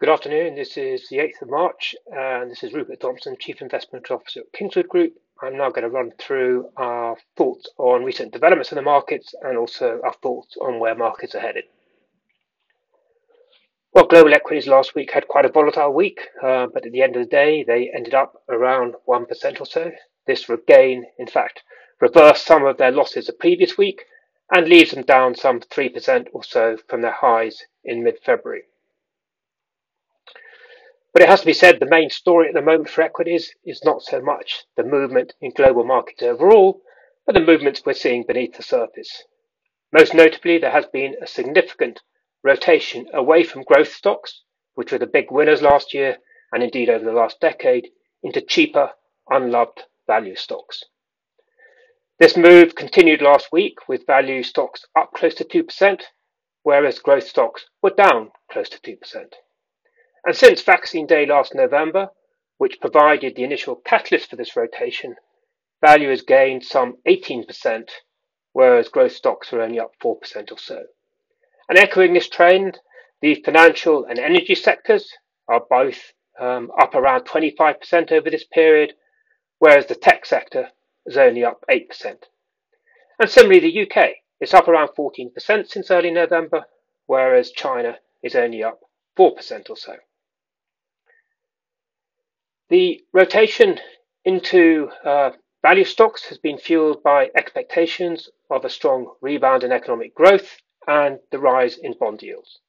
Good afternoon. This is the 8th of March, and this is Rupert Thompson, Chief Investment Officer at Kingswood Group. I'm now going to run through our thoughts on recent developments in the markets and also our thoughts on where markets are headed. Well, global equities last week had quite a volatile week, uh, but at the end of the day, they ended up around 1% or so. This regain, in fact, reversed some of their losses the previous week and leaves them down some 3% or so from their highs in mid February. But it has to be said the main story at the moment for equities is not so much the movement in global markets overall, but the movements we're seeing beneath the surface. Most notably, there has been a significant rotation away from growth stocks, which were the big winners last year and indeed over the last decade, into cheaper, unloved value stocks. This move continued last week with value stocks up close to 2%, whereas growth stocks were down close to 2%. And since Vaccine Day last November, which provided the initial catalyst for this rotation, value has gained some 18%, whereas growth stocks are only up 4% or so. And echoing this trend, the financial and energy sectors are both um, up around 25% over this period, whereas the tech sector is only up 8%. And similarly, the UK is up around 14% since early November, whereas China is only up 4% or so. The rotation into uh, value stocks has been fueled by expectations of a strong rebound in economic growth and the rise in bond yields.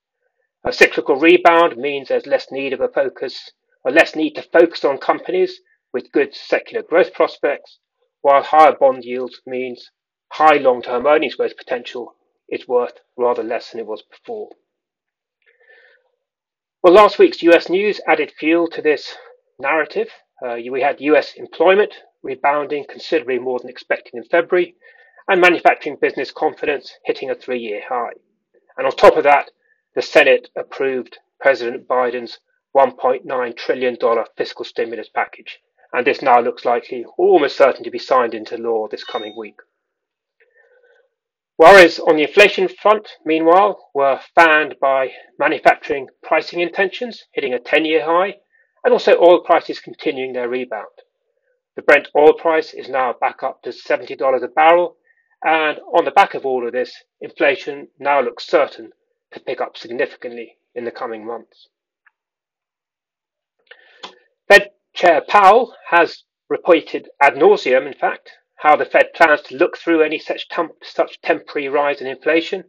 A cyclical rebound means there's less need of a focus or less need to focus on companies with good secular growth prospects, while higher bond yields means high long-term earnings growth potential is worth rather less than it was before. Well, last week's US news added fuel to this narrative. Uh, we had US employment rebounding considerably more than expected in February, and manufacturing business confidence hitting a three year high. And on top of that, the Senate approved President Biden's $1.9 trillion fiscal stimulus package. And this now looks likely, almost certain to be signed into law this coming week. Worries on the inflation front, meanwhile, were fanned by manufacturing pricing intentions hitting a 10 year high and also oil prices continuing their rebound. The Brent oil price is now back up to $70 a barrel, and on the back of all of this, inflation now looks certain to pick up significantly in the coming months. Fed Chair Powell has reported ad nauseum, in fact, how the Fed plans to look through any such, such temporary rise in inflation,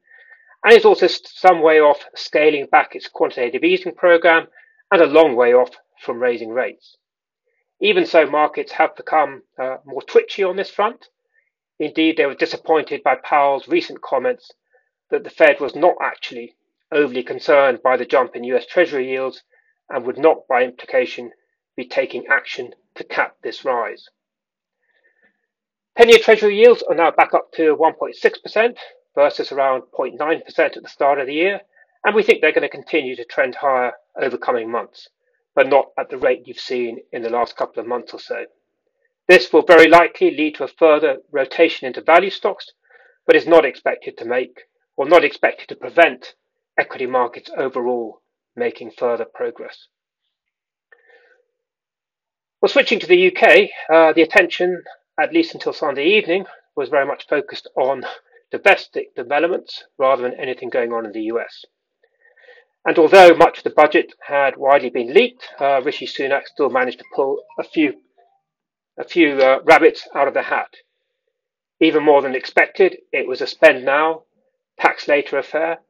and is also some way off scaling back its quantitative easing program and a long way off from raising rates. Even so, markets have become uh, more twitchy on this front. Indeed, they were disappointed by Powell's recent comments that the Fed was not actually overly concerned by the jump in US Treasury yields and would not, by implication, be taking action to cap this rise. 10 year Treasury yields are now back up to 1.6% versus around 0.9% at the start of the year, and we think they're going to continue to trend higher over coming months but not at the rate you've seen in the last couple of months or so. This will very likely lead to a further rotation into value stocks, but is not expected to make or not expected to prevent equity markets overall making further progress. Well, switching to the UK, uh, the attention, at least until Sunday evening, was very much focused on domestic developments rather than anything going on in the US. And although much of the budget had widely been leaked, uh, Rishi Sunak still managed to pull a few, a few uh, rabbits out of the hat. Even more than expected, it was a spend now, tax later affair.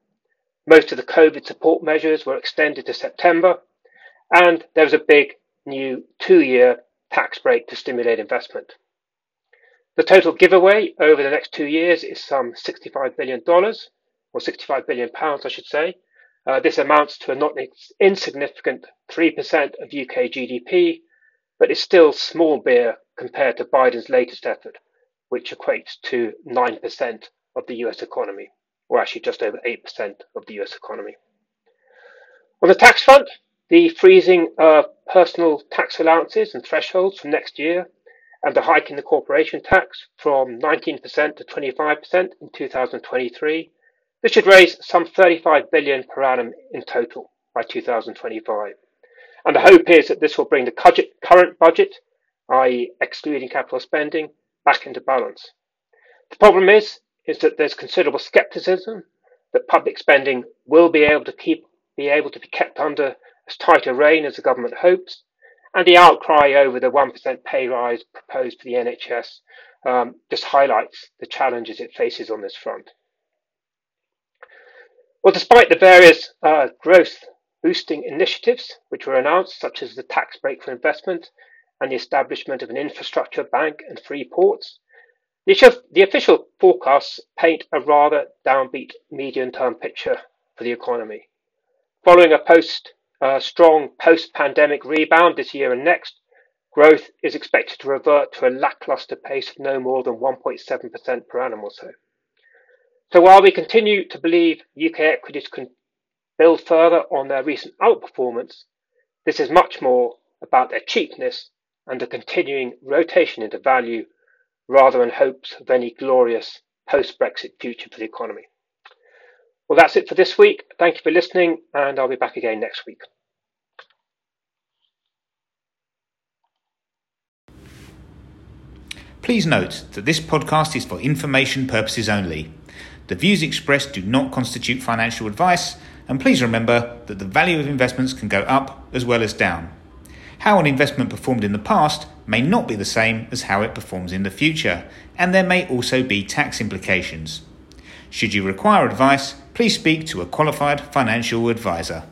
Most of the COVID support measures were extended to September, and there was a big new two year tax break to stimulate investment. The total giveaway over the next two years is some $65 billion, or 65 billion pounds, I should say, uh, this amounts to a not insignificant 3% of UK GDP, but is still small beer compared to Biden's latest effort, which equates to 9% of the US economy, or actually just over 8% of the US economy. On the tax front, the freezing of personal tax allowances and thresholds from next year and the hike in the corporation tax from 19% to 25% in 2023 this should raise some 35 billion per annum in total, by 2025. And the hope is that this will bring the current budget, i.e., excluding capital spending, back into balance. The problem is, is that there's considerable skepticism that public spending will be able to keep be able to be kept under as tight a rein as the government hopes, and the outcry over the 1% pay rise proposed for the NHS um, just highlights the challenges it faces on this front. Well, despite the various uh, growth boosting initiatives which were announced, such as the tax break for investment and the establishment of an infrastructure bank and free ports, the, the official forecasts paint a rather downbeat medium term picture for the economy. Following a post uh, strong post pandemic rebound this year and next, growth is expected to revert to a lackluster pace of no more than 1.7% per annum or so. So while we continue to believe UK equities can build further on their recent outperformance, this is much more about their cheapness and the continuing rotation into value rather than hopes of any glorious post Brexit future for the economy. Well, that's it for this week. Thank you for listening, and I'll be back again next week. Please note that this podcast is for information purposes only. The views expressed do not constitute financial advice, and please remember that the value of investments can go up as well as down. How an investment performed in the past may not be the same as how it performs in the future, and there may also be tax implications. Should you require advice, please speak to a qualified financial advisor.